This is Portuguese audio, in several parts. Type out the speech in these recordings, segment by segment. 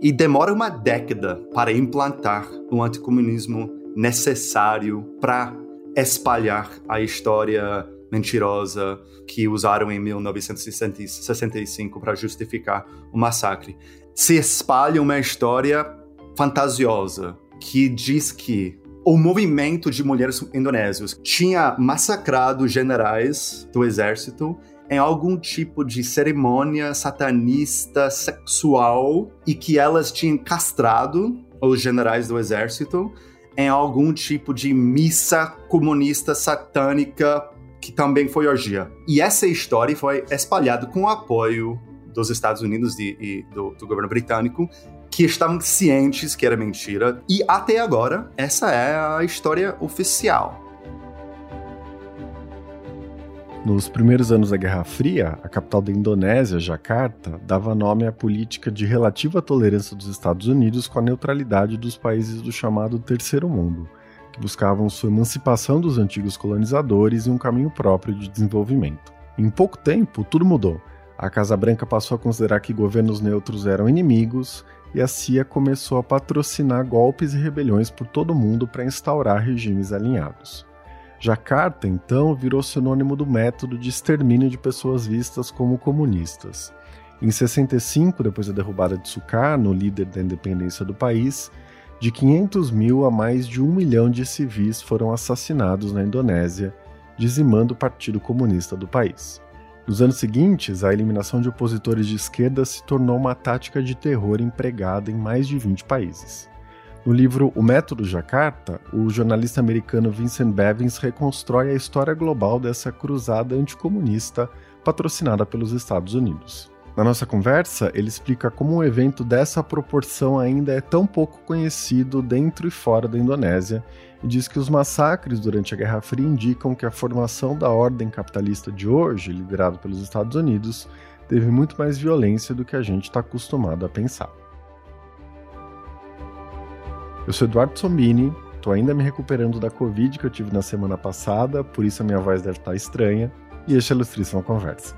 e demora uma década para implantar o anticomunismo necessário para espalhar a história mentirosa que usaram em 1965 para justificar o massacre. Se espalha uma história fantasiosa que diz que o movimento de mulheres indonésios tinha massacrado generais do exército em algum tipo de cerimônia satanista sexual e que elas tinham castrado os generais do exército em algum tipo de missa comunista satânica que também foi orgia. E essa história foi espalhada com o apoio dos Estados Unidos e, e do, do governo britânico, que estavam cientes que era mentira. E até agora, essa é a história oficial. Nos primeiros anos da Guerra Fria, a capital da Indonésia, Jakarta, dava nome à política de relativa tolerância dos Estados Unidos com a neutralidade dos países do chamado Terceiro Mundo, que buscavam sua emancipação dos antigos colonizadores e um caminho próprio de desenvolvimento. Em pouco tempo, tudo mudou. A Casa Branca passou a considerar que governos neutros eram inimigos e a CIA começou a patrocinar golpes e rebeliões por todo o mundo para instaurar regimes alinhados. Jakarta, então, virou sinônimo do método de extermínio de pessoas vistas como comunistas. Em 65, depois da derrubada de Sukarno, líder da independência do país, de 500 mil a mais de um milhão de civis foram assassinados na Indonésia, dizimando o Partido Comunista do país. Nos anos seguintes, a eliminação de opositores de esquerda se tornou uma tática de terror empregada em mais de 20 países. No livro O Método Jakarta, o jornalista americano Vincent Bevins reconstrói a história global dessa cruzada anticomunista patrocinada pelos Estados Unidos. Na nossa conversa, ele explica como um evento dessa proporção ainda é tão pouco conhecido dentro e fora da Indonésia e diz que os massacres durante a Guerra Fria indicam que a formação da ordem capitalista de hoje, liderada pelos Estados Unidos, teve muito mais violência do que a gente está acostumado a pensar. Eu sou Eduardo Sombini, estou ainda me recuperando da Covid que eu tive na semana passada, por isso a minha voz deve estar estranha, e este é a Ilustríssima Conversa.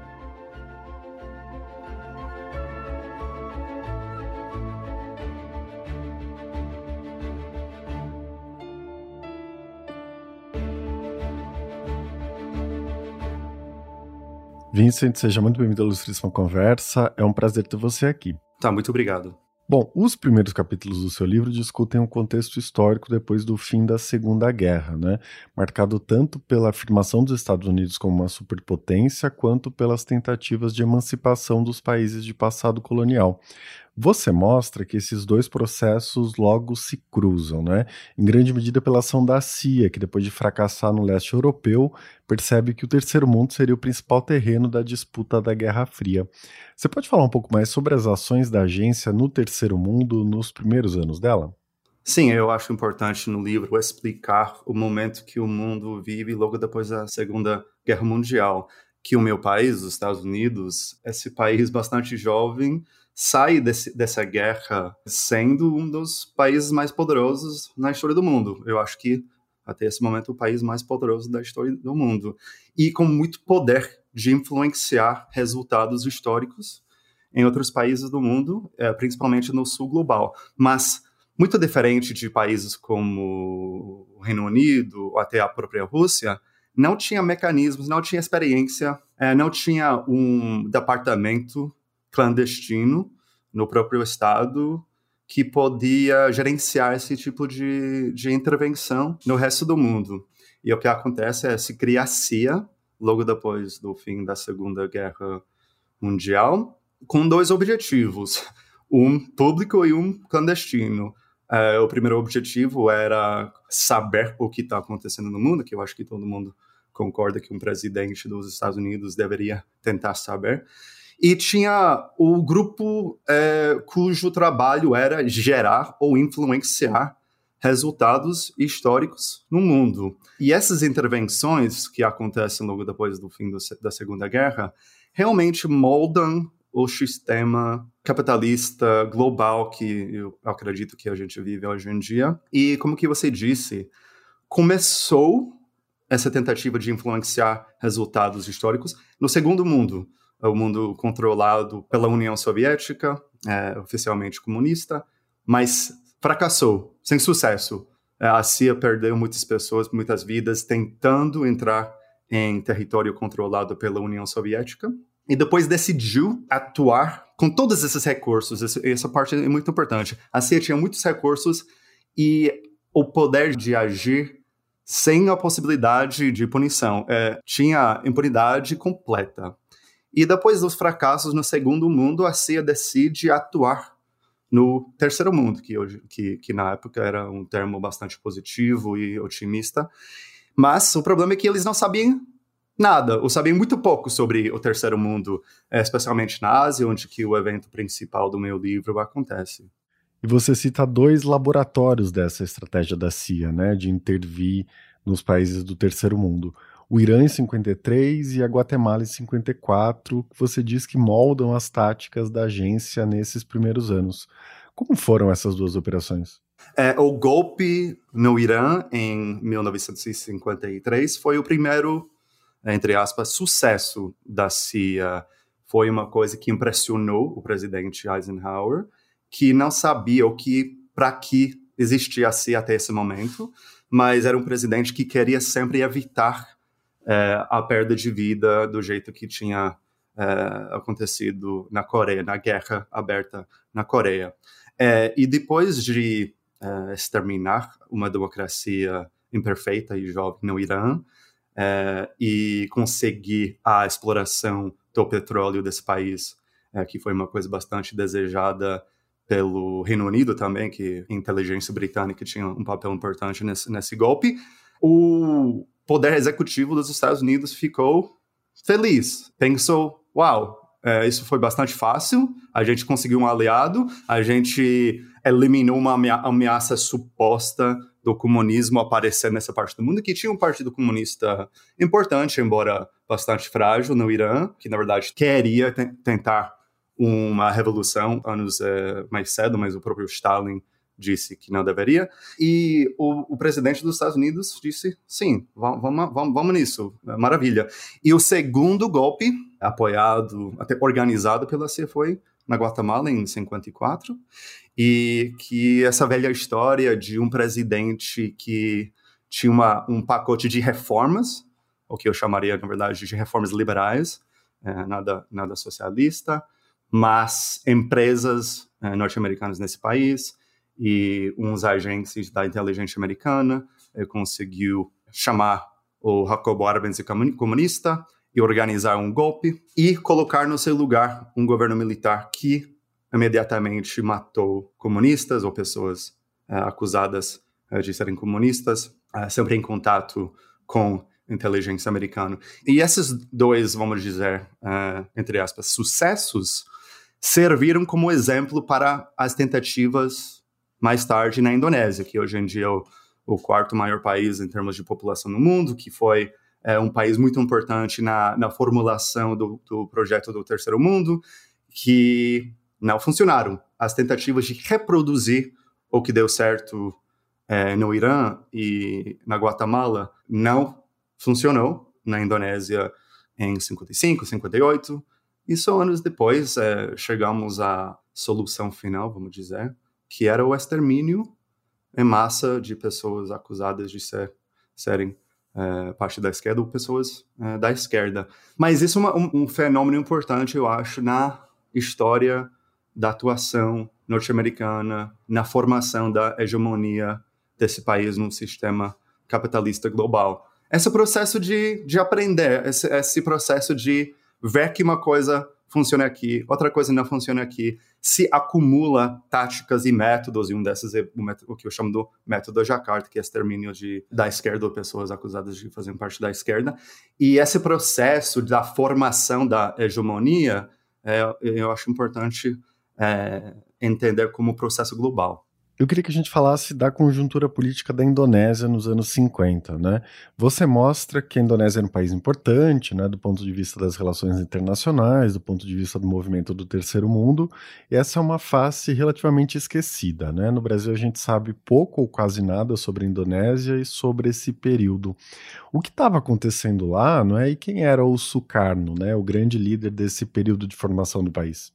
Vincent, seja muito bem-vindo à Ilustríssima Conversa. É um prazer ter você aqui. Tá, muito obrigado. Bom, os primeiros capítulos do seu livro discutem o um contexto histórico depois do fim da Segunda Guerra, né? marcado tanto pela afirmação dos Estados Unidos como uma superpotência, quanto pelas tentativas de emancipação dos países de passado colonial. Você mostra que esses dois processos logo se cruzam, né? Em grande medida pela ação da CIA, que depois de fracassar no leste europeu, percebe que o terceiro mundo seria o principal terreno da disputa da Guerra Fria. Você pode falar um pouco mais sobre as ações da agência no terceiro mundo nos primeiros anos dela? Sim, eu acho importante no livro explicar o momento que o mundo vive logo depois da Segunda Guerra Mundial. Que o meu país, os Estados Unidos, esse país bastante jovem, sai desse, dessa guerra sendo um dos países mais poderosos na história do mundo. Eu acho que até esse momento o país mais poderoso da história do mundo e com muito poder de influenciar resultados históricos em outros países do mundo, é, principalmente no sul global. Mas muito diferente de países como o Reino Unido ou até a própria Rússia, não tinha mecanismos, não tinha experiência, é, não tinha um departamento clandestino no próprio Estado que podia gerenciar esse tipo de, de intervenção no resto do mundo. E o que acontece é se cria a CIA, logo depois do fim da Segunda Guerra Mundial, com dois objetivos, um público e um clandestino. É, o primeiro objetivo era saber o que está acontecendo no mundo, que eu acho que todo mundo concorda que um presidente dos Estados Unidos deveria tentar saber. E tinha o grupo é, cujo trabalho era gerar ou influenciar resultados históricos no mundo. E essas intervenções que acontecem logo depois do fim do, da Segunda Guerra realmente moldam o sistema capitalista global que eu acredito que a gente vive hoje em dia. E como que você disse, começou essa tentativa de influenciar resultados históricos no segundo mundo, o mundo controlado pela União Soviética, é, oficialmente comunista, mas fracassou, sem sucesso. É, a CIA perdeu muitas pessoas, muitas vidas, tentando entrar em território controlado pela União Soviética. E depois decidiu atuar com todos esses recursos. Essa parte é muito importante. A CIA tinha muitos recursos e o poder de agir sem a possibilidade de punição. É, tinha impunidade completa. E depois dos fracassos no segundo mundo, a CIA decide atuar no terceiro mundo, que, hoje, que, que na época era um termo bastante positivo e otimista. Mas o problema é que eles não sabiam nada, ou sabiam muito pouco sobre o terceiro mundo, especialmente na Ásia, onde que o evento principal do meu livro acontece. E você cita dois laboratórios dessa estratégia da CIA, né, de intervir nos países do terceiro mundo. O Irã em 53 e a Guatemala em 54, que você diz que moldam as táticas da agência nesses primeiros anos. Como foram essas duas operações? É, o golpe no Irã em 1953 foi o primeiro, entre aspas, sucesso da CIA. Foi uma coisa que impressionou o presidente Eisenhower que não sabia o que para que existia a CIA até esse momento, mas era um presidente que queria sempre evitar é, a perda de vida do jeito que tinha é, acontecido na Coreia, na guerra aberta na Coreia. É, e depois de é, exterminar uma democracia imperfeita e jovem no Irã é, e conseguir a exploração do petróleo desse país, é, que foi uma coisa bastante desejada pelo Reino Unido também, que a inteligência britânica tinha um papel importante nesse, nesse golpe, o poder executivo dos Estados Unidos ficou feliz, pensou, uau, é, isso foi bastante fácil, a gente conseguiu um aliado, a gente eliminou uma ameaça suposta do comunismo aparecer nessa parte do mundo, que tinha um partido comunista importante, embora bastante frágil no Irã, que na verdade queria tentar uma revolução anos é, mais cedo, mas o próprio Stalin disse que não deveria. E o, o presidente dos Estados Unidos disse: sim, vamos, vamos, vamos nisso, maravilha. E o segundo golpe, apoiado, até organizado pela CIA, foi na Guatemala em 54, e que essa velha história de um presidente que tinha uma, um pacote de reformas, o que eu chamaria, na verdade, de reformas liberais, é, nada, nada socialista, mas empresas eh, norte-americanas nesse país e uns agentes da inteligência americana eh, conseguiu chamar o Jacobo Arbenz comunista e organizar um golpe e colocar no seu lugar um governo militar que imediatamente matou comunistas ou pessoas eh, acusadas de serem comunistas, sempre em contato com inteligência americana. E esses dois, vamos dizer, entre aspas, sucessos serviram como exemplo para as tentativas mais tarde na Indonésia, que hoje em dia é o, o quarto maior país em termos de população no mundo, que foi é, um país muito importante na, na formulação do, do projeto do Terceiro Mundo, que não funcionaram. As tentativas de reproduzir o que deu certo é, no Irã e na Guatemala não funcionou na Indonésia em 55, 58, e só anos depois é, chegamos à solução final, vamos dizer, que era o extermínio em massa de pessoas acusadas de ser, serem é, parte da esquerda ou pessoas é, da esquerda. Mas isso é uma, um, um, fenômeno importante, eu acho, na história da atuação norte-americana, na formação da hegemonia desse país num sistema capitalista global. Esse processo de, de aprender, esse, esse processo de ver que uma coisa funciona aqui, outra coisa não funciona aqui, se acumula táticas e métodos, e um desses é o, método, o que eu chamo do método Jakarta, que é extermínio de, da esquerda ou pessoas acusadas de fazerem parte da esquerda. E esse processo da formação da hegemonia, é, eu acho importante é, entender como processo global. Eu queria que a gente falasse da conjuntura política da Indonésia nos anos 50, né? Você mostra que a Indonésia era um país importante, né, do ponto de vista das relações internacionais, do ponto de vista do movimento do terceiro mundo, e essa é uma face relativamente esquecida, né? No Brasil a gente sabe pouco ou quase nada sobre a Indonésia e sobre esse período. O que estava acontecendo lá, não é? E quem era o Sukarno, né, o grande líder desse período de formação do país?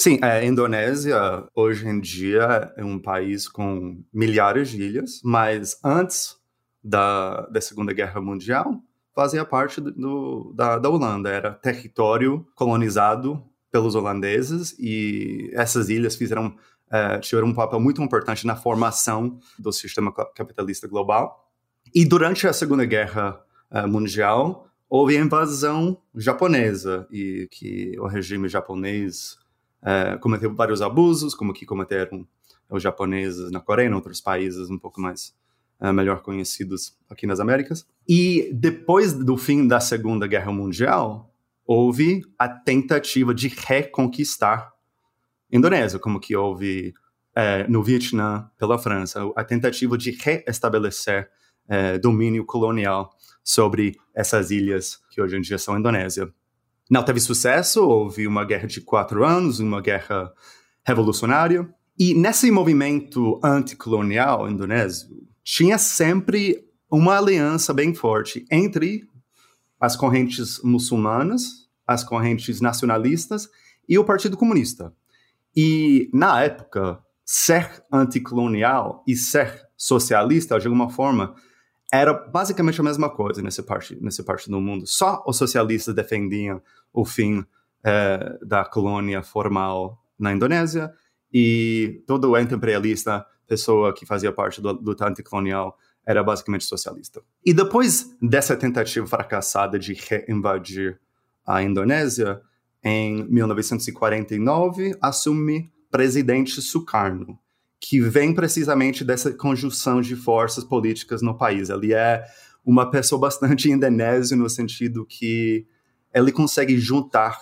Sim, a Indonésia hoje em dia é um país com milhares de ilhas, mas antes da, da Segunda Guerra Mundial fazia parte do, da, da Holanda, era território colonizado pelos holandeses e essas ilhas fizeram uh, tiveram um papel muito importante na formação do sistema capitalista global. E durante a Segunda Guerra uh, Mundial houve a invasão japonesa e que o regime japonês uh, cometeu vários abusos, como que cometeram os japoneses na Coreia em outros países um pouco mais uh, melhor conhecidos aqui nas Américas. E depois do fim da Segunda Guerra Mundial, houve a tentativa de reconquistar a Indonésia, como que houve uh, no Vietnã pela França, a tentativa de reestabelecer uh, domínio colonial sobre essas ilhas que hoje em dia são a Indonésia. Não teve sucesso, houve uma guerra de quatro anos, uma guerra revolucionária, e nesse movimento anticolonial indonésio, tinha sempre uma aliança bem forte entre as correntes muçulmanas, as correntes nacionalistas e o Partido Comunista. E, na época, ser anticolonial e ser socialista, de alguma forma, era basicamente a mesma coisa nessa parte, nessa parte do mundo. Só os socialistas defendiam o fim eh, da colônia formal na Indonésia e todo anti-imperialista pessoa que fazia parte do luta anticolonial era basicamente socialista. E depois dessa tentativa fracassada de reinvadir a Indonésia, em 1949 assume presidente Sukarno, que vem precisamente dessa conjunção de forças políticas no país. Ele é uma pessoa bastante indonésio no sentido que ele consegue juntar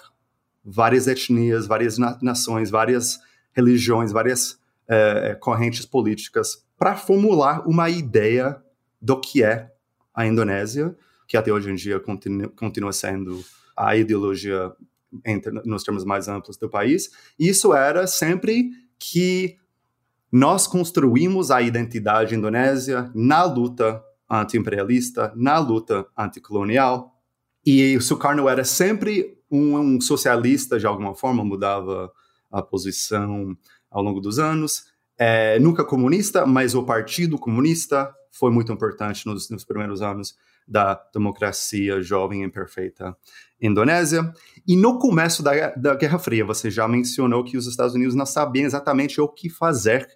várias etnias, várias nações, várias religiões, várias é, correntes políticas para formular uma ideia do que é a Indonésia, que até hoje em dia continua, continua sendo a ideologia entre, nos termos mais amplos do país. Isso era sempre que nós construímos a identidade indonésia na luta anti-imperialista, na luta anticolonial, e o Sukarno era sempre um, um socialista, de alguma forma, mudava a posição ao longo dos anos. É, nunca comunista, mas o Partido Comunista foi muito importante nos, nos primeiros anos da democracia jovem e imperfeita Indonésia. E no começo da, da Guerra Fria, você já mencionou que os Estados Unidos não sabiam exatamente o que fazer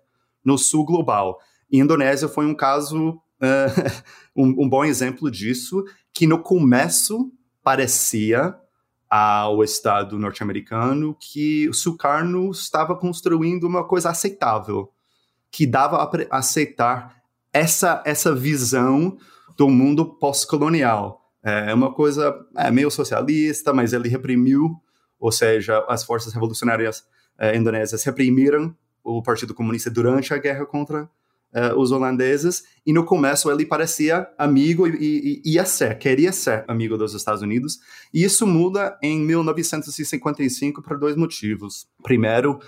no sul global. E Indonésia foi um caso, uh, um, um bom exemplo disso, que no começo parecia ao Estado norte-americano que o Sukarno estava construindo uma coisa aceitável, que dava a aceitar essa, essa visão do mundo pós-colonial. É uma coisa é, meio socialista, mas ele reprimiu, ou seja, as forças revolucionárias é, indonésias reprimiram o Partido Comunista durante a guerra contra uh, os holandeses, e no começo ele parecia amigo e, e, ia ser, queria ser amigo dos Estados Unidos, e isso muda em 1955 por dois motivos. Primeiro,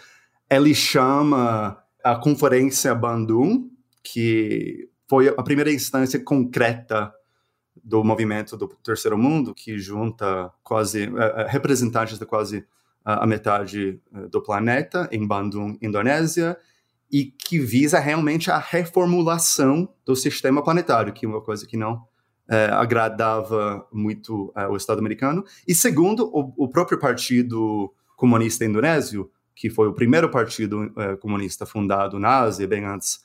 ele chama a Conferência Bandung, que foi a primeira instância concreta do movimento do Terceiro Mundo, que junta quase uh, representantes de quase a metade do planeta, em Bandung, Indonésia, e que visa realmente a reformulação do sistema planetário, que é uma coisa que não é, agradava muito é, o Estado americano. E segundo, o, o, próprio Partido Comunista Indonésio, que foi o primeiro partido é, comunista fundado na Ásia, bem antes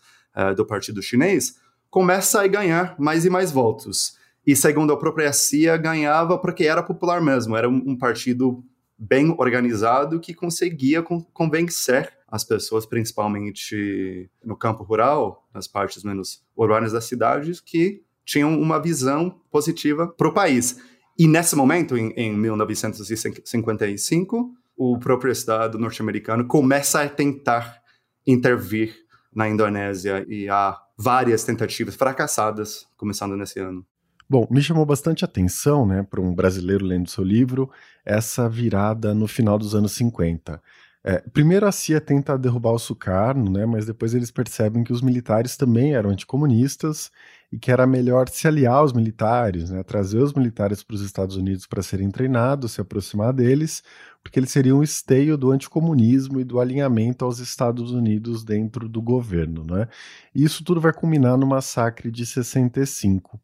do Partido Chinês, começa a ganhar mais e mais votos. E segundo a própria CIA, ganhava porque era popular mesmo, era um, um partido bem organizado que conseguia convencer as pessoas, principalmente no campo rural, nas partes menos urbanas das cidades, que tinham uma visão positiva para o país. E nesse momento, em, em 1955, o próprio Estado norte-americano começa a tentar intervir na Indonésia e há várias tentativas fracassadas começando nesse ano. Bom, me chamou bastante atenção, né, para um brasileiro lendo seu livro, essa virada no final dos anos 50. É, primeiro a CIA tenta derrubar o Sukarno, né, mas depois eles percebem que os militares também eram anticomunistas e que era melhor se aliar aos militares, né, trazer os militares para os Estados Unidos para serem treinados, se aproximar deles, porque ele seria um esteio do anticomunismo e do alinhamento aos Estados Unidos dentro do governo. Né? E isso tudo vai culminar no massacre de 65.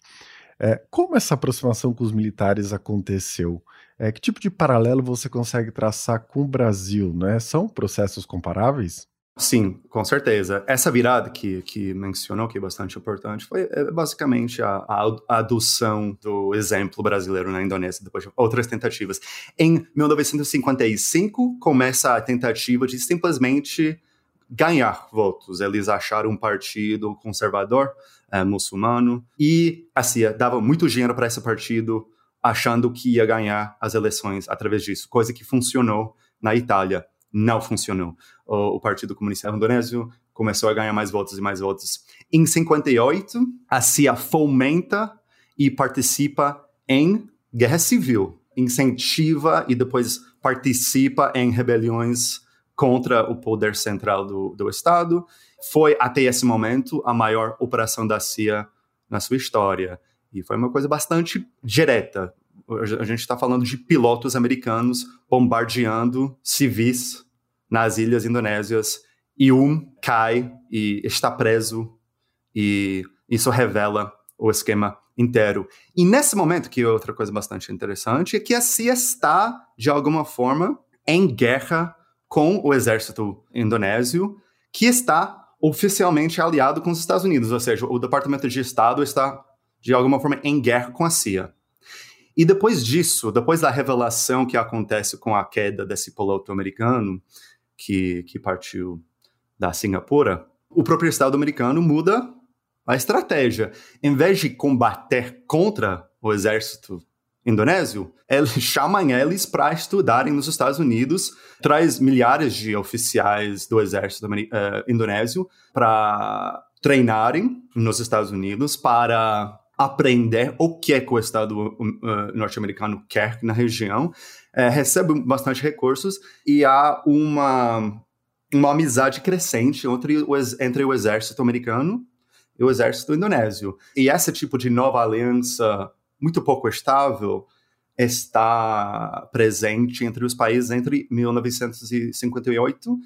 É, como essa aproximação com os militares aconteceu? É, que tipo de paralelo você consegue traçar com o Brasil? Né? São processos comparáveis? Sim, com certeza. Essa virada que, que mencionou, que é bastante importante, foi é, basicamente a, a, adoção do exemplo brasileiro na Indonésia, depois de outras tentativas. Em 1955, começa a tentativa de simplesmente ganhar votos. Eles acharam um partido conservador, é, muçulmano, e a CIA dava muito dinheiro para esse partido, achando que ia ganhar as eleições através disso, coisa que funcionou na Itália não funcionou. O, o Partido Comunista Indonésio começou a ganhar mais votos e mais votos. Em 58, a CIA fomenta e participa em guerra civil, incentiva e depois participa em rebeliões contra o poder central do, do Estado. Foi, até esse momento, a maior operação da CIA na sua história. E foi uma coisa bastante direta a gente está falando de pilotos americanos bombardeando civis nas ilhas indonésias e um cai e está preso e isso revela o esquema inteiro. E nesse momento, que é outra coisa bastante interessante, é que a CIA está, de alguma forma, em guerra com o exército indonésio, que está oficialmente aliado com os Estados Unidos, ou seja, o Departamento de Estado está, de alguma forma, em guerra com a CIA. E depois disso, depois da revelação que acontece com a queda desse piloto americano, que, que partiu da Singapura, o próprio Estado americano muda a estratégia. Em vez de combater contra o exército indonésio, eles chamam eles para estudarem nos Estados Unidos, traz milhares de oficiais do exército uh, indonésio para treinarem nos Estados Unidos para aprender o que é que o Estado uh, norte-americano quer na região, uh, recebe bastante recursos e há uma, uma amizade crescente entre o, entre o exército americano e o exército indonésio. E esse tipo de nova aliança muito pouco estável está presente entre os países entre 1958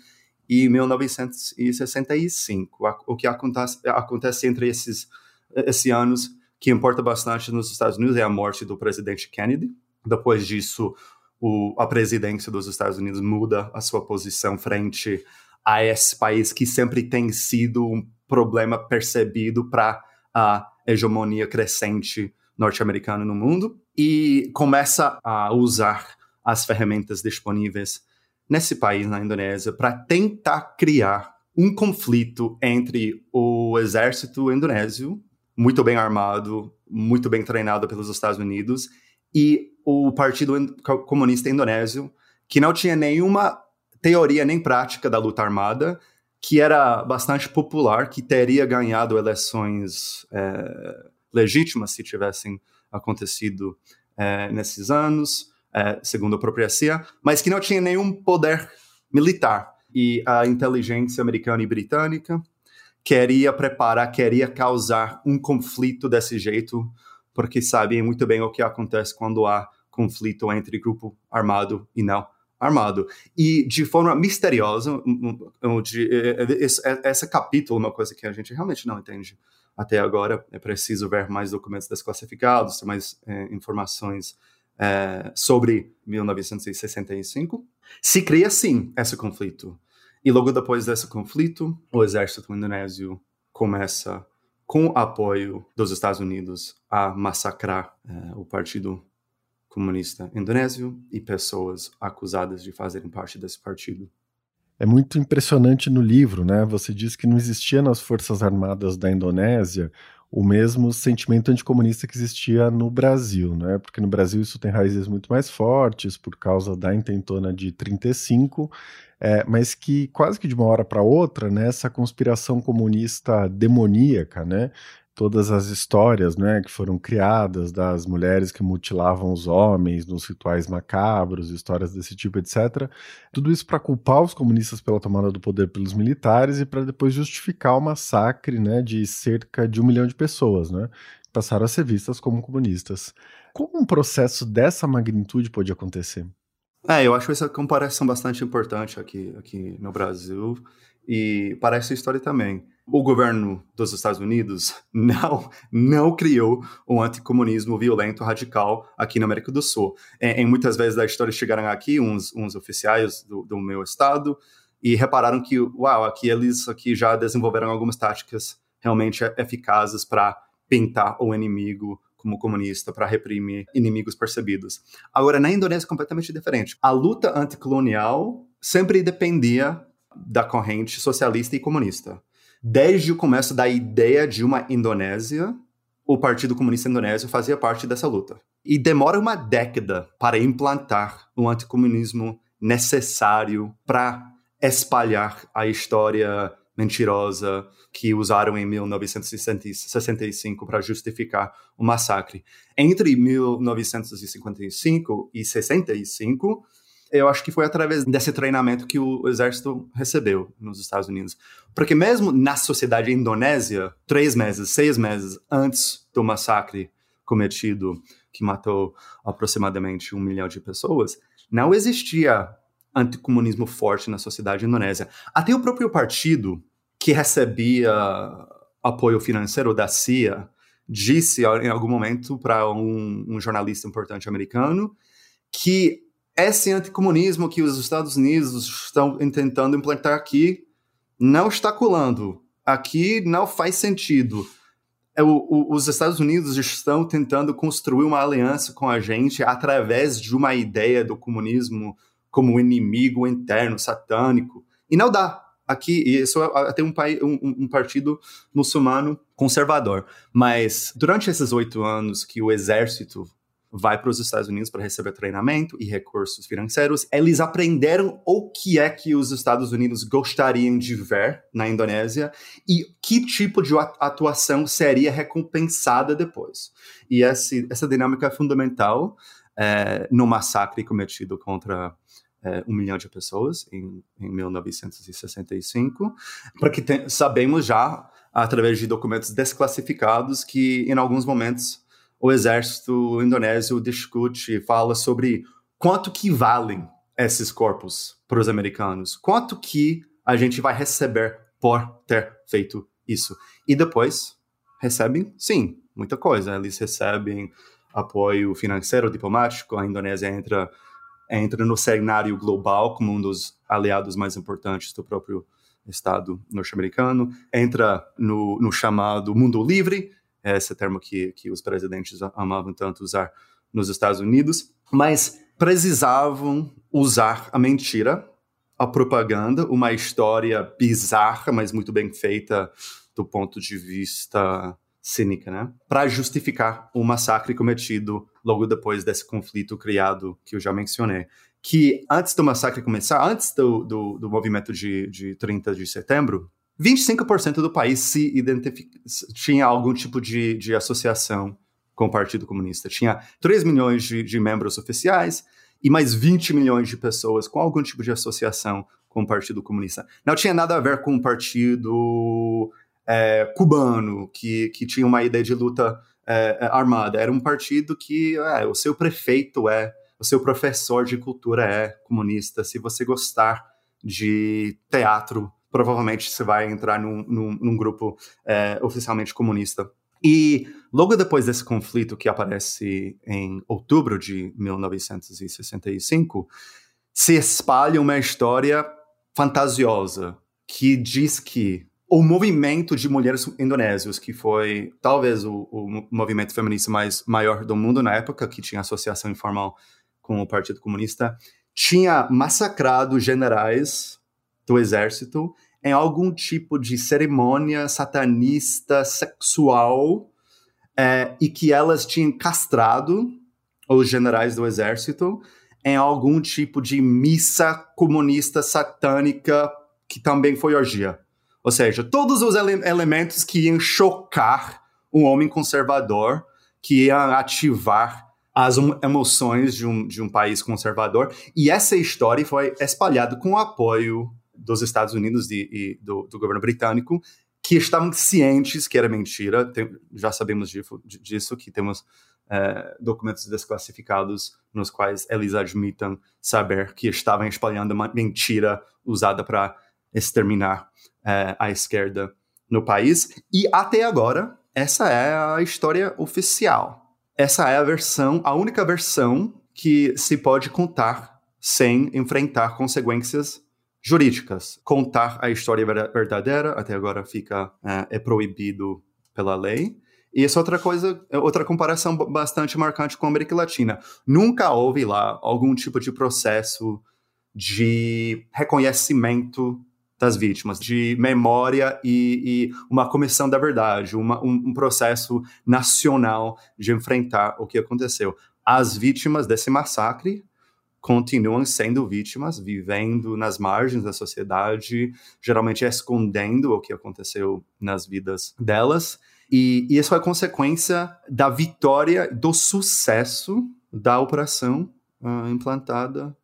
e 1965. O que acontece, acontece entre esses, esses anos que importa bastante nos Estados Unidos é a morte do presidente Kennedy. Depois disso, o, a presidência dos Estados Unidos muda a sua posição frente a esse país que sempre tem sido um problema percebido para a hegemonia crescente norte-americana no mundo e começa a usar as ferramentas disponíveis nesse país, na Indonésia, para tentar criar um conflito entre o exército indonésio muito bem armado, muito bem treinado pelos Estados Unidos, e o Partido Comunista Indonésio, que não tinha nenhuma teoria nem prática da luta armada, que era bastante popular, que teria ganhado eleições é, legítimas se tivessem acontecido é, nesses anos, é, segundo a própria CIA, mas que não tinha nenhum poder militar. E a inteligência americana e britânica queria preparar, queria causar um conflito desse jeito, porque sabem muito bem o que acontece quando há conflito entre grupo armado e não armado. E de forma misteriosa, de, esse, esse capítulo uma coisa que a gente realmente não entende até agora. É preciso ver mais documentos desclassificados, mais é, informações é, sobre 1965. Se cria, sim, esse conflito. E logo depois desse conflito, o exército indonésio começa, com apoio dos Estados Unidos, a massacrar eh, o Partido Comunista Indonésio e pessoas acusadas de fazerem parte desse partido. É muito impressionante no livro, né? Você diz que não existia nas Forças Armadas da Indonésia o mesmo sentimento anticomunista que existia no Brasil, né? Porque no Brasil isso tem raízes muito mais fortes por causa da intentona de 35 é, mas que quase que de uma hora para outra, né, essa conspiração comunista demoníaca, né, todas as histórias né, que foram criadas das mulheres que mutilavam os homens nos rituais macabros, histórias desse tipo, etc. Tudo isso para culpar os comunistas pela tomada do poder pelos militares e para depois justificar o massacre né, de cerca de um milhão de pessoas, né, que passaram a ser vistas como comunistas. Como um processo dessa magnitude pode acontecer? É, eu acho essa comparação bastante importante aqui, aqui no Brasil e para essa história também. O governo dos Estados Unidos não, não criou um anticomunismo violento radical aqui na América do Sul. Em, em muitas vezes da história chegaram aqui uns, uns oficiais do, do meu estado e repararam que, uau, aqui eles aqui já desenvolveram algumas táticas realmente eficazes para pintar o inimigo como comunista para reprimir inimigos percebidos. Agora, na Indonésia é completamente diferente. A luta anticolonial sempre dependia da corrente socialista e comunista. Desde o começo da ideia de uma Indonésia, o Partido Comunista Indonésio fazia parte dessa luta. E demora uma década para implantar o anticomunismo necessário para espalhar a história mentirosa que usaram em 1965 para justificar o massacre. Entre 1955 e 65, eu acho que foi através desse treinamento que o exército recebeu nos Estados Unidos. Porque mesmo na sociedade indonésia, três meses, seis meses antes do massacre cometido, que matou aproximadamente um milhão de pessoas, não existia anticomunismo forte na sociedade indonésia. Até o próprio partido que recebia apoio financeiro da CIA disse em algum momento para um, um, jornalista importante americano que esse anticomunismo que os Estados Unidos estão tentando implantar aqui não está colando. Aqui não faz sentido. É, o, o, os Estados Unidos estão tentando construir uma aliança com a gente através de uma ideia do comunismo como inimigo interno, satânico. E não dá aqui, isso tem um, um, um, partido muçulmano conservador. Mas durante esses oito anos que o exército vai para os Estados Unidos para receber treinamento e recursos financeiros, eles aprenderam o que é que os Estados Unidos gostariam de ver na Indonésia e que tipo de atuação seria recompensada depois. E esse, essa dinâmica é fundamental é, no massacre cometido contra é, um milhão de pessoas em, em 1965, porque tem, sabemos já, através de documentos desclassificados, que em alguns momentos o exército indonésio discute, fala sobre quanto que valem esses corpos para os americanos, quanto que a gente vai receber por ter feito isso. E depois recebem, sim, muita coisa. Eles recebem apoio financeiro, diplomático, a Indonésia entra entra no cenário global como um dos aliados mais importantes do próprio Estado norte-americano, entra no, no, chamado mundo livre, esse termo que, que os presidentes amavam tanto usar nos Estados Unidos, mas precisavam usar a mentira, a propaganda, uma história bizarra, mas muito bem feita do ponto de vista cínica, né? Para justificar o massacre cometido logo depois desse conflito criado que eu já mencionei. Que antes do massacre começar, antes do, do, do movimento de, de 30 de setembro, 25% do país se tinha algum tipo de, de associação com o Partido Comunista. Tinha 3 milhões de, de membros oficiais e mais 20 milhões de pessoas com algum tipo de associação com o Partido Comunista. Não tinha nada a ver com o Partido é, cubano, que, que tinha uma ideia de luta é, é, armada. Era um partido que é, o seu prefeito é, o seu professor de cultura é comunista. Se você gostar de teatro, provavelmente você vai entrar num, num, num grupo é, oficialmente comunista. E logo depois desse conflito que aparece em outubro de 1965, se espalha uma história fantasiosa que diz que o movimento de mulheres indonésias, que foi talvez o, o, movimento feminista mais maior do mundo na época, que tinha associação informal com o Partido Comunista, tinha massacrado generais do exército em algum tipo de cerimônia satanista sexual é, e que elas tinham castrado os generais do exército em algum tipo de missa comunista satânica que também foi orgia. Ou seja, todos os ele elementos que iam chocar um homem conservador, que iam ativar as emoções de um, de um país conservador. E essa história foi espalhada com o apoio dos Estados Unidos e, e do, do, governo britânico, que estavam cientes que era mentira. Tem, já sabemos disso, disso, que temos é, documentos desclassificados nos quais eles admitem saber que estavam espalhando uma mentira usada para exterminar é, a esquerda no país. E até agora, essa é a história oficial. Essa é a versão, a única versão que se pode contar sem enfrentar consequências jurídicas. Contar a história verdadeira até agora fica é, é proibido pela lei. E essa outra coisa, é outra comparação bastante marcante com a América Latina. Nunca houve lá algum tipo de processo de reconhecimento das vítimas, de memória e, e uma comissão da verdade, uma, um, um, processo nacional de enfrentar o que aconteceu. As vítimas desse massacre continuam sendo vítimas, vivendo nas margens da sociedade, geralmente escondendo o que aconteceu nas vidas delas. E, e isso é consequência da vitória, do sucesso da operação uh, implantada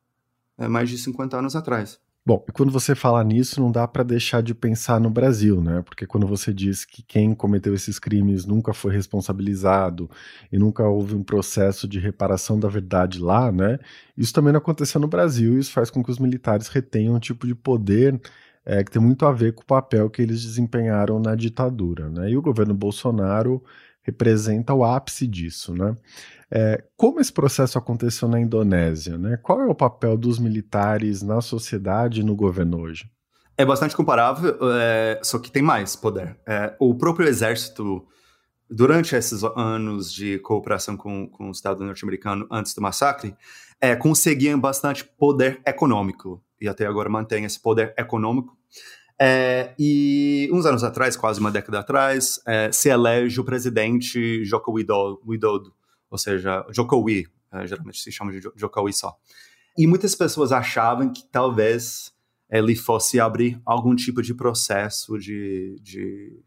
uh, mais de 50 anos atrás. Bom, e quando você fala nisso, não dá para deixar de pensar no Brasil, né? Porque quando você diz que quem cometeu esses crimes nunca foi responsabilizado e nunca houve um processo de reparação da verdade lá, né? Isso também não aconteceu no Brasil e isso faz com que os militares retenham um tipo de poder é, que tem muito a ver com o papel que eles desempenharam na ditadura, né? E o governo Bolsonaro representa o ápice disso, né? É, como esse processo aconteceu na Indonésia? Né? Qual é o papel dos militares na sociedade e no governo hoje? É bastante comparável, é, só que tem mais poder. É, o próprio exército, durante esses anos de cooperação com, com o Estado norte-americano antes do massacre, é, conseguiam bastante poder econômico. E até agora mantém esse poder econômico. É, e uns anos atrás, quase uma década atrás, é, se elege o presidente Joko Widodo, ou seja, Jokowi, é, geralmente se chama de Jokowi só. E muitas pessoas achavam que talvez ele fosse abrir algum tipo de processo de, de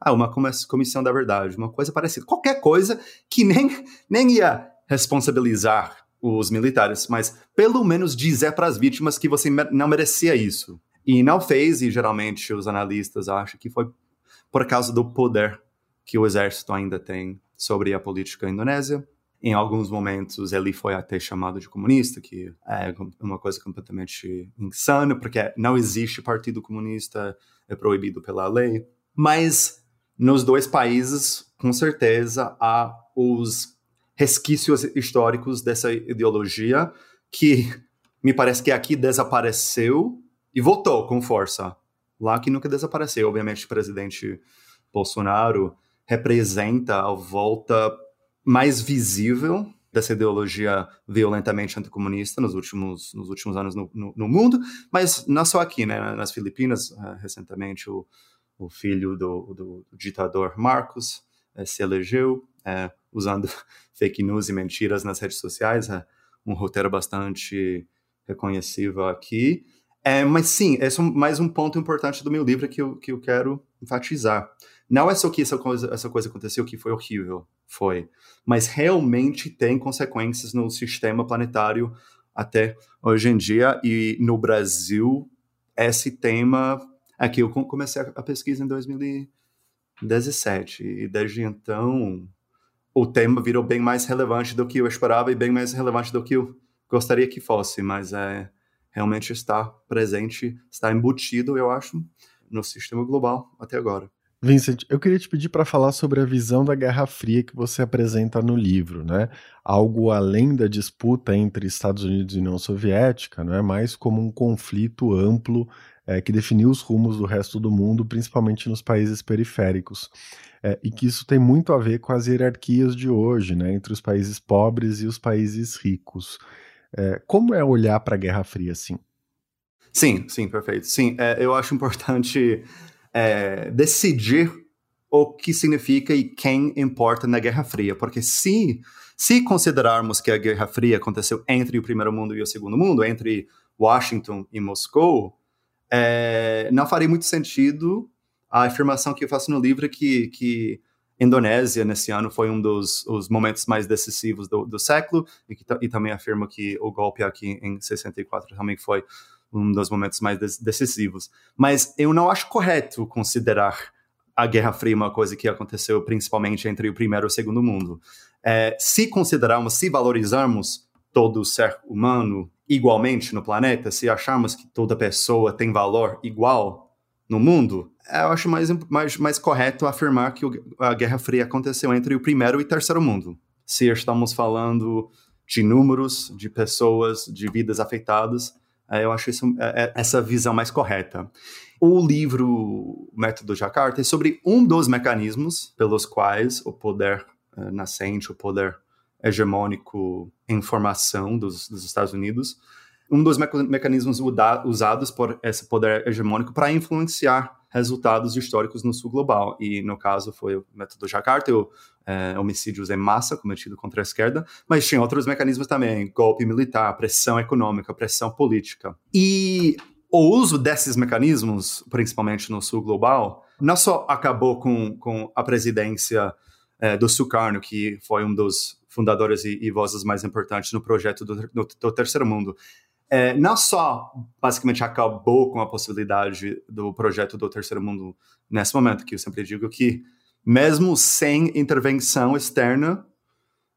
ah, uma comissão da verdade, uma coisa parecida, qualquer coisa que nem, nem ia responsabilizar os militares, mas pelo menos dizer para as vítimas que você não merecia isso. E não fez, e geralmente os analistas acham que foi por causa do poder que o exército ainda tem sobre a política indonésia. Em alguns momentos ele foi até chamado de comunista, que é uma coisa completamente insana, porque não existe partido comunista, é proibido pela lei. Mas nos dois países, com certeza, há os resquícios históricos dessa ideologia que me parece que aqui desapareceu e voltou com força. Lá que nunca desapareceu. Obviamente, o presidente Bolsonaro representa a volta mais visível dessa ideologia violentamente anticomunista nos últimos, nos últimos anos no, no, no mundo, mas não só aqui, né? Nas Filipinas, uh, recentemente, o, o filho do, do, do ditador Marcos uh, se elegeu uh, usando fake news e mentiras nas redes sociais, um roteiro bastante reconhecível aqui. É, mas sim, esse é mais um ponto importante do meu livro que eu, que eu quero enfatizar. Não é só que essa coisa, essa coisa aconteceu que foi horrível, foi, mas realmente tem consequências no sistema planetário até hoje em dia. E no Brasil esse tema aqui eu comecei a pesquisa em 2017 e desde então o tema virou bem mais relevante do que eu esperava e bem mais relevante do que eu gostaria que fosse, mas é realmente está presente, está embutido, eu acho, no sistema global até agora. Vincent, eu queria te pedir para falar sobre a visão da Guerra Fria que você apresenta no livro, né? Algo além da disputa entre Estados Unidos e União Soviética, não é mais como um conflito amplo é, que definiu os rumos do resto do mundo, principalmente nos países periféricos. É, e que isso tem muito a ver com as hierarquias de hoje, né? Entre os países pobres e os países ricos. É, como é olhar para a Guerra Fria assim? Sim, sim, perfeito. Sim, eu acho importante é, decidir o que significa e quem importa na Guerra Fria, porque se se considerarmos que a Guerra Fria aconteceu entre o primeiro mundo e o segundo mundo, entre Washington e Moscou, é, não faria muito sentido a afirmação que eu faço no livro que, que Indonésia nesse ano foi um dos os momentos mais decisivos do, do século e, que, e também afirmo que o golpe aqui em 64 também foi um dos momentos mais decisivos. Mas eu não acho correto considerar a Guerra Fria uma coisa que aconteceu principalmente entre o primeiro e o segundo mundo. É, se considerarmos, se valorizarmos todo ser humano igualmente no planeta, se acharmos que toda pessoa tem valor igual no mundo, eu acho mais, mais, mais correto afirmar que a Guerra Fria aconteceu entre o primeiro e terceiro mundo. Se estamos falando de números, de pessoas, de vidas afetadas, é, eu acho isso, é, é, essa visão mais correta. O livro Método Jakarta é sobre um dos mecanismos pelos quais o poder nascente, o poder hegemônico em formação dos, dos Estados Unidos, um dos mecanismos usados por esse poder hegemônico para influenciar resultados históricos no sul global. E, no caso, foi o método Jakarta, o é, homicídios em massa cometido contra a esquerda, mas tinha outros mecanismos também, golpe militar, pressão econômica, pressão política. E o uso desses mecanismos, principalmente no sul global, não só acabou com, com a presidência é, do Sukarno, que foi um dos fundadores e, e vozes mais importantes no projeto do, do, do Terceiro Mundo, é, não só basicamente acabou com a possibilidade do projeto do Terceiro Mundo nesse momento, que eu sempre digo que mesmo sem intervenção externa,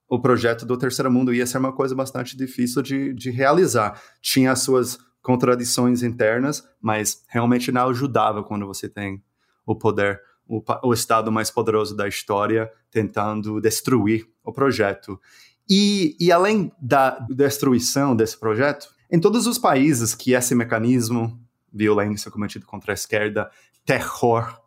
o projeto do Terceiro Mundo ia ser uma coisa bastante difícil de, de realizar. Tinha as suas contradições internas, mas realmente não ajudava quando você tem o poder, o, o Estado mais poderoso da história tentando destruir o projeto. E, e além da destruição desse projeto, em todos os países que esse mecanismo, violência cometida contra a esquerda, terror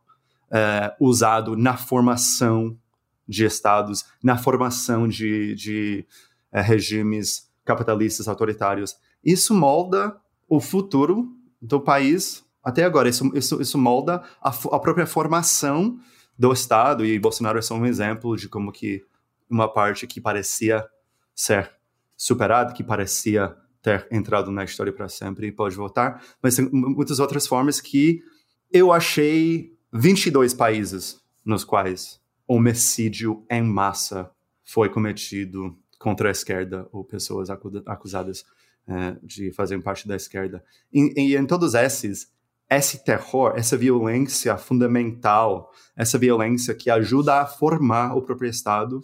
é, usado na formação de estados, na formação de, de é, regimes capitalistas autoritários, isso molda o futuro do país até agora. Isso, isso, isso molda a, a própria formação do Estado, e Bolsonaro é só um exemplo de como que uma parte que parecia ser superada, que parecia ter entrado na história para sempre e pode voltar, mas tem muitas outras formas que eu achei 22 países nos quais homicídio em massa foi cometido contra a esquerda ou pessoas acusadas é, de fazerem parte da esquerda. E, e em todos esses, esse terror, essa violência fundamental, essa violência que ajuda a formar o próprio Estado,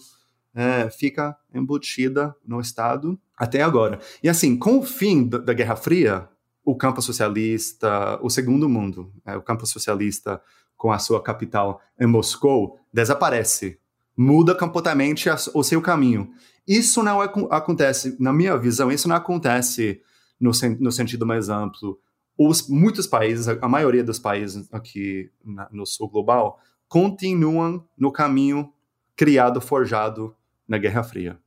é, fica embutida no Estado até agora. E assim, com o fim da Guerra Fria, o campo socialista, o segundo mundo, é, o campo socialista com a sua capital em Moscou, desaparece, muda completamente o seu caminho. Isso não é, acontece, na minha visão, isso não acontece no, no sentido mais amplo. Os, muitos países, a maioria dos países aqui na, no sul global, continuam no caminho criado, forjado na Guerra Fria.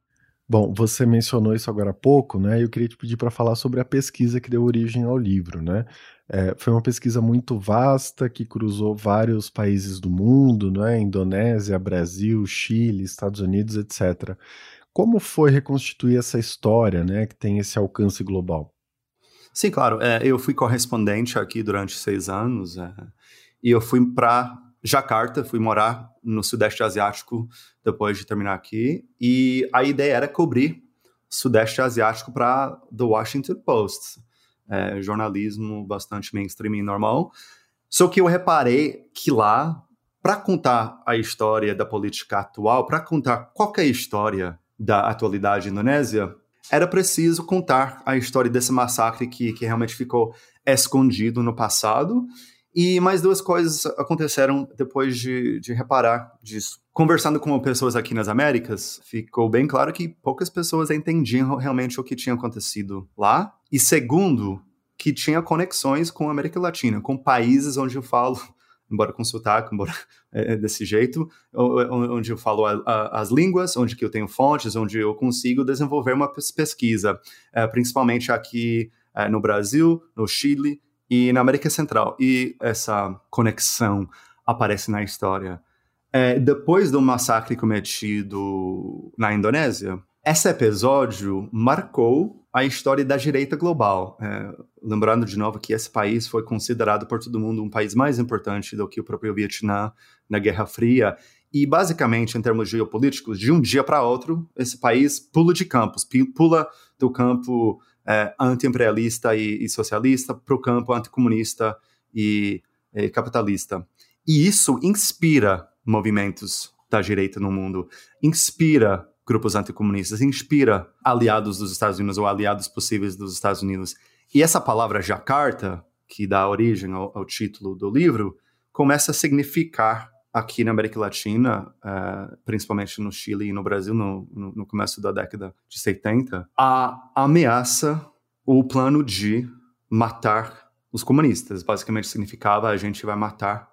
Bom, você mencionou isso agora há pouco, né? Eu queria te pedir para falar sobre a pesquisa que deu origem ao livro, né? É, foi uma pesquisa muito vasta que cruzou vários países do mundo, né? Indonésia, Brasil, Chile, Estados Unidos, etc. Como foi reconstituir essa história, né? Que tem esse alcance global? Sim, claro. É, eu fui correspondente aqui durante seis anos é, e eu fui para Jacarta, fui morar no Sudeste Asiático depois de terminar aqui, e a ideia era cobrir Sudeste Asiático para The Washington Post, é, jornalismo bastante mainstream e normal. Só que eu reparei que lá, para contar a história da política atual, para contar qualquer história da atualidade indonésia, era preciso contar a história desse massacre que, que realmente ficou escondido no passado e mais duas coisas aconteceram depois de, de reparar disso. Conversando com pessoas aqui nas Américas, ficou bem claro que poucas pessoas entendiam realmente o que tinha acontecido lá. E segundo, que tinha conexões com a América Latina, com países onde eu falo, embora com sotaque, embora é, desse jeito, onde eu falo a, a, as línguas, onde que eu tenho fontes, onde eu consigo desenvolver uma pesquisa, é, principalmente aqui é, no Brasil, no Chile e na América Central. E essa conexão aparece na história. É, depois do massacre cometido na Indonésia, esse episódio marcou a história da direita global. É, lembrando de novo que esse país foi considerado por todo mundo um país mais importante do que o próprio Vietnã na Guerra Fria. E, basicamente, em termos geopolíticos, de um dia para outro, esse país pula de campos, pula do campo é, anti-imperialista e, e, socialista para o campo anticomunista e, e capitalista. E isso inspira movimentos da direita no mundo, inspira grupos anticomunistas, inspira aliados dos Estados Unidos ou aliados possíveis dos Estados Unidos. E essa palavra Jakarta, que dá origem ao, ao título do livro, começa a significar aqui na América Latina, uh, principalmente no Chile e no Brasil, no, no, começo da década de 70, a ameaça, o plano de matar os comunistas. Basicamente significava a gente vai matar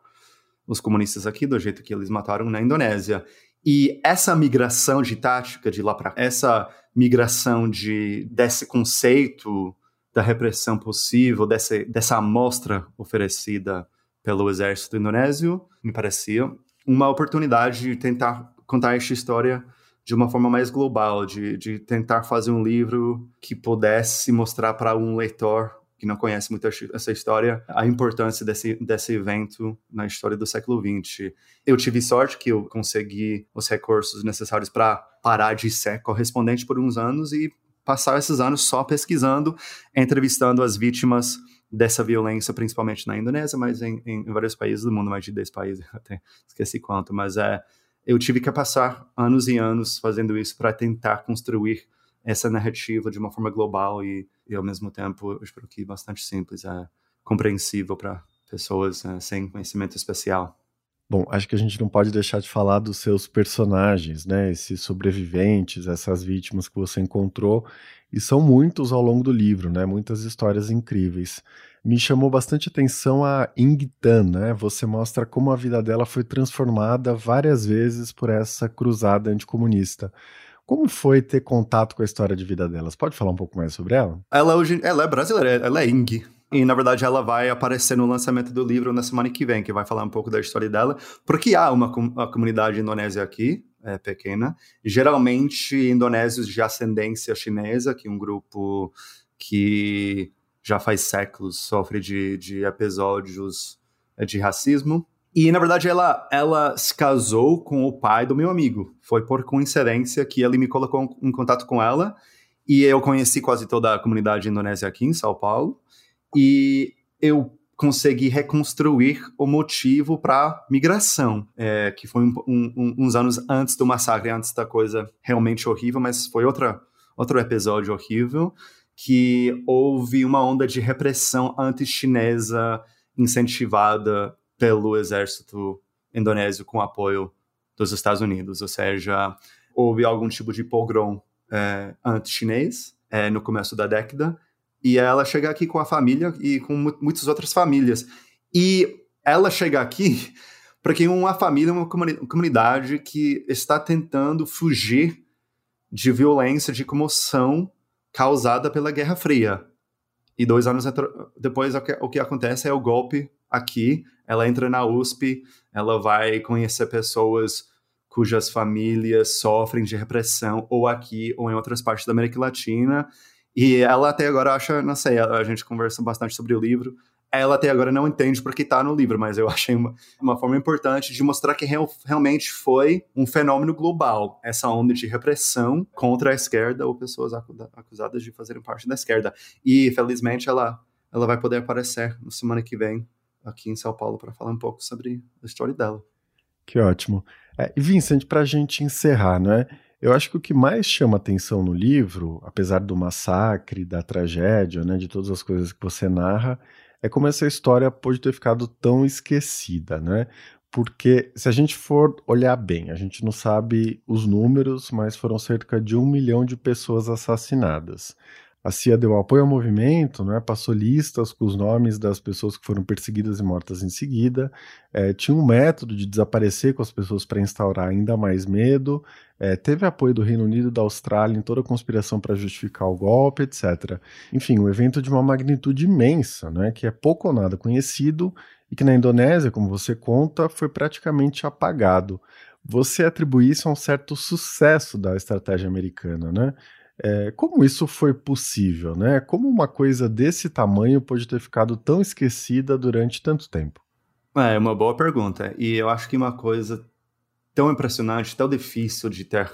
os comunistas aqui do jeito que eles mataram na Indonésia. E essa migração de tática de lá para essa migração de desse conceito da repressão possível, dessa, dessa amostra oferecida pelo exército indonésio, me parecia uma oportunidade de tentar contar esta história de uma forma mais global, de, de tentar fazer um livro que pudesse mostrar para um leitor que não conhece muito essa história, a importância desse, desse evento na história do século XX. Eu tive sorte que eu consegui os recursos necessários para parar de ser correspondente por uns anos e passar esses anos só pesquisando, entrevistando as vítimas dessa violência, principalmente na Indonésia, mas em, em, vários países do mundo, mais de 10 países, até esqueci quanto, mas é, eu tive que passar anos e anos fazendo isso para tentar construir essa narrativa de uma forma global e, e ao mesmo tempo, eu espero que bastante simples, é compreensível para pessoas é, sem conhecimento especial. Bom, acho que a gente não pode deixar de falar dos seus personagens, né? Esses sobreviventes, essas vítimas que você encontrou, e são muitos ao longo do livro, né? Muitas histórias incríveis. Me chamou bastante atenção a Ing Tan, né? Você mostra como a vida dela foi transformada várias vezes por essa cruzada anticomunista. Como foi ter contato com a história de vida delas? Pode falar um pouco mais sobre ela? Ela hoje, ela é brasileira, ela é Ing. E, na verdade, ela vai aparecer no lançamento do livro na semana que vem, que vai falar um pouco da história dela. Porque há uma, uma comunidade indonésia aqui, é, pequena. Geralmente, indonésios de ascendência chinesa, que é um grupo que já faz séculos sofre de, de episódios é, de racismo. E, na verdade, ela, ela se casou com o pai do meu amigo. Foi por coincidência que ele me colocou em contato com ela. E eu conheci quase toda a comunidade indonésia aqui em São Paulo. E eu consegui reconstruir o motivo para migração, é, que foi um, um, uns anos antes do massacre, antes da coisa realmente horrível, mas foi outra, outro episódio horrível, que houve uma onda de repressão anti-chinesa incentivada pelo exército indonésio com apoio dos Estados Unidos, ou seja, houve algum tipo de pogrom é, anti-chinês é, no começo da década, e ela chega aqui com a família e com muitas outras famílias. E ela chega aqui porque uma família, uma comunidade que está tentando fugir de violência, de comoção causada pela Guerra Fria. E dois anos depois, o que acontece é o golpe aqui, ela entra na USP, ela vai conhecer pessoas cujas famílias sofrem de repressão, ou aqui, ou em outras partes da América Latina. E ela até agora acha, não sei, a gente conversa bastante sobre o livro, ela até agora não entende porque está no livro, mas eu achei uma, uma forma importante de mostrar que real, realmente foi um fenômeno global, essa onda de repressão contra a esquerda ou pessoas acusadas de fazerem parte da esquerda. E, felizmente, ela, ela vai poder aparecer na semana que vem aqui em São Paulo para falar um pouco sobre a história dela. Que ótimo. É, Vincent, para a gente encerrar, não é? Eu acho que o que mais chama atenção no livro, apesar do massacre, da tragédia, né, de todas as coisas que você narra, é como essa história pode ter ficado tão esquecida, né? Porque se a gente for olhar bem, a gente não sabe os números, mas foram cerca de um milhão de pessoas assassinadas. A CIA deu apoio ao movimento, né, passou listas com os nomes das pessoas que foram perseguidas e mortas em seguida. É, tinha um método de desaparecer com as pessoas para instaurar ainda mais medo. É, teve apoio do Reino Unido e da Austrália em toda a conspiração para justificar o golpe, etc. Enfim, um evento de uma magnitude imensa, né, que é pouco ou nada conhecido e que na Indonésia, como você conta, foi praticamente apagado. Você atribui isso a um certo sucesso da estratégia americana, né? É, como isso foi possível, né? Como uma coisa desse tamanho pode ter ficado tão esquecida durante tanto tempo? É, é uma boa pergunta. E eu acho que uma coisa tão impressionante, tão difícil de ter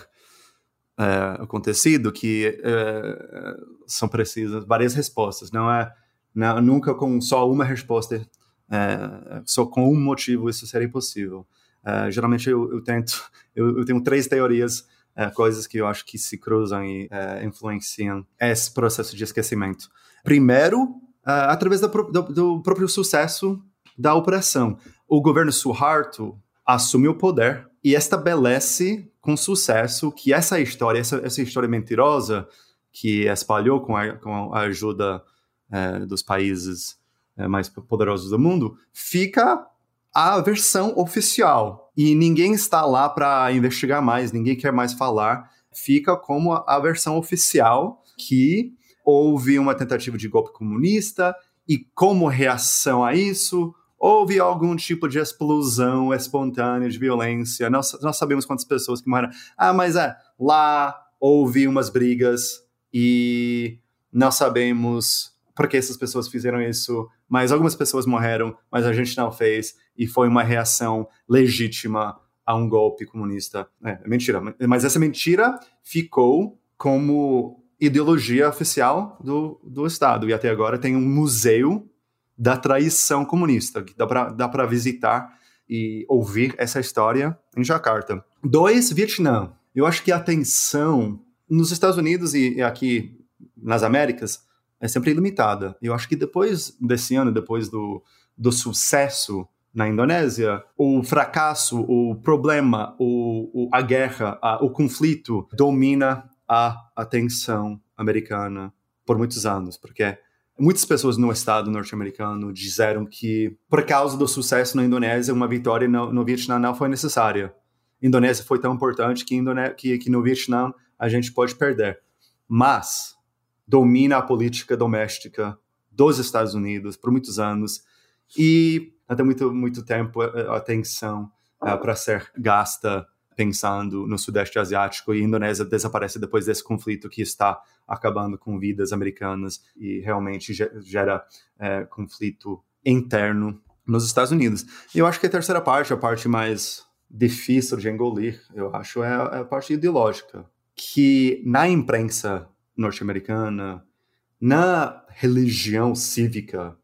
é, acontecido, que é, são precisas várias respostas. Não é não, nunca com só uma resposta, é, só com um motivo isso seria possível. É, geralmente eu, eu tento, eu, eu tenho três teorias coisas que eu acho que se cruzam e é, influenciam esse processo de esquecimento. Primeiro, é, através do, do, do, próprio sucesso da operação. O governo Suharto assumiu o poder e estabelece com sucesso que essa história, essa, essa história mentirosa que espalhou com a, com a ajuda é, dos países é, mais poderosos do mundo, fica a versão oficial. E ninguém está lá para investigar mais, ninguém quer mais falar. Fica como a, versão oficial que houve uma tentativa de golpe comunista e como reação a isso houve algum tipo de explosão espontânea de violência. Nós, nós sabemos quantas pessoas que morreram. Ah, mas é, lá houve umas brigas e nós sabemos por que essas pessoas fizeram isso, mas algumas pessoas morreram, mas a gente não fez, e foi uma reação legítima a um golpe comunista. É, é mentira, mas essa mentira ficou como ideologia oficial do, do Estado, e até agora tem um museu da traição comunista, que dá para visitar e ouvir essa história em Jacarta. Dois, Vietnã. Eu acho que a tensão nos Estados Unidos e aqui nas Américas é sempre limitada. Eu acho que depois desse ano, depois do, do sucesso na Indonésia, o fracasso, o problema, o, o a guerra, a, o conflito domina a atenção americana por muitos anos, porque muitas pessoas no estado norte-americano disseram que, por causa do sucesso na Indonésia, uma vitória no, no Vietnã não foi necessária. A Indonésia foi tão importante que, que, que no Vietnã a gente pode perder. Mas domina a política doméstica dos Estados Unidos por muitos anos e até muito, muito tempo a atenção uh, para ser gasta pensando no Sudeste Asiático e a Indonésia desaparece depois desse conflito que está acabando com vidas americanas e realmente gera uh, conflito interno nos Estados Unidos. E eu acho que a terceira parte, a parte mais difícil de engolir, eu acho, é a parte ideológica, que na imprensa norte-americana, na religião cívica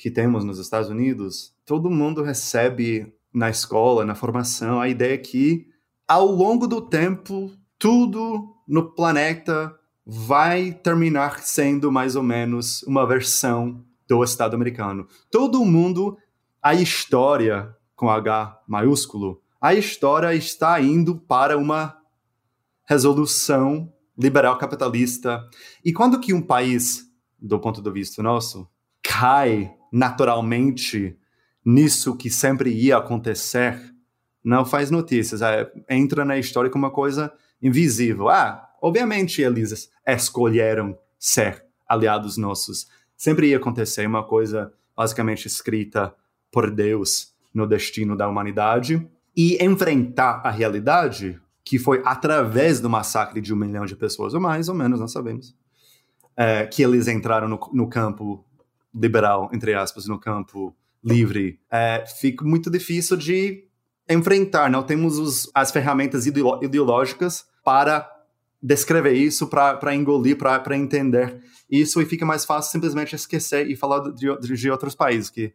que temos nos Estados Unidos, todo mundo recebe na escola, na formação, a ideia que ao longo do tempo tudo no planeta vai terminar sendo mais ou menos uma versão do Estado americano. Todo mundo, a história com H maiúsculo, a história está indo para uma resolução liberal capitalista. E quando que um país, do ponto de vista nosso, cai naturalmente nisso que sempre ia acontecer, não faz notícias, é, entra na história como uma coisa invisível. Ah, obviamente eles escolheram ser aliados nossos. Sempre ia acontecer uma coisa basicamente escrita por Deus no destino da humanidade e enfrentar a realidade que foi através do massacre de um milhão de pessoas, ou mais ou menos, nós sabemos, é, que eles entraram no, no, campo liberal, entre aspas, no campo livre, é, fica muito difícil de enfrentar. Não temos os, as ferramentas ideológicas para descrever isso, para engolir, para entender isso, e fica mais fácil simplesmente esquecer e falar de, de, de outros países, que,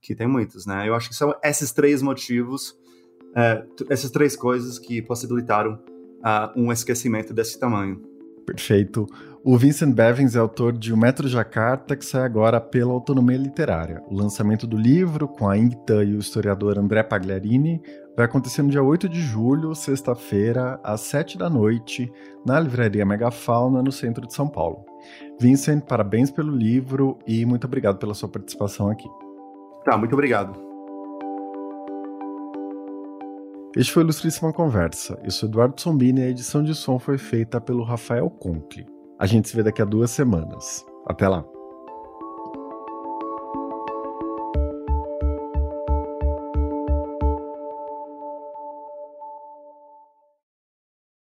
que tem muitos, né? Eu acho que são esses três motivos é, essas três coisas que possibilitaram uh, um esquecimento desse tamanho. Perfeito. O Vincent Bevins é autor de O Metro Jacarta, que sai agora pela Autonomia Literária. O lançamento do livro, com a Ingta e o historiador André Pagliarini, vai acontecer no dia 8 de julho, sexta-feira, às 7 da noite, na Livraria Megafauna, no centro de São Paulo. Vincent, parabéns pelo livro e muito obrigado pela sua participação aqui. Tá, muito obrigado. Este foi Ilustríssima Conversa. Eu sou Eduardo Sombini e a edição de som foi feita pelo Rafael Conkle. A gente se vê daqui a duas semanas. Até lá!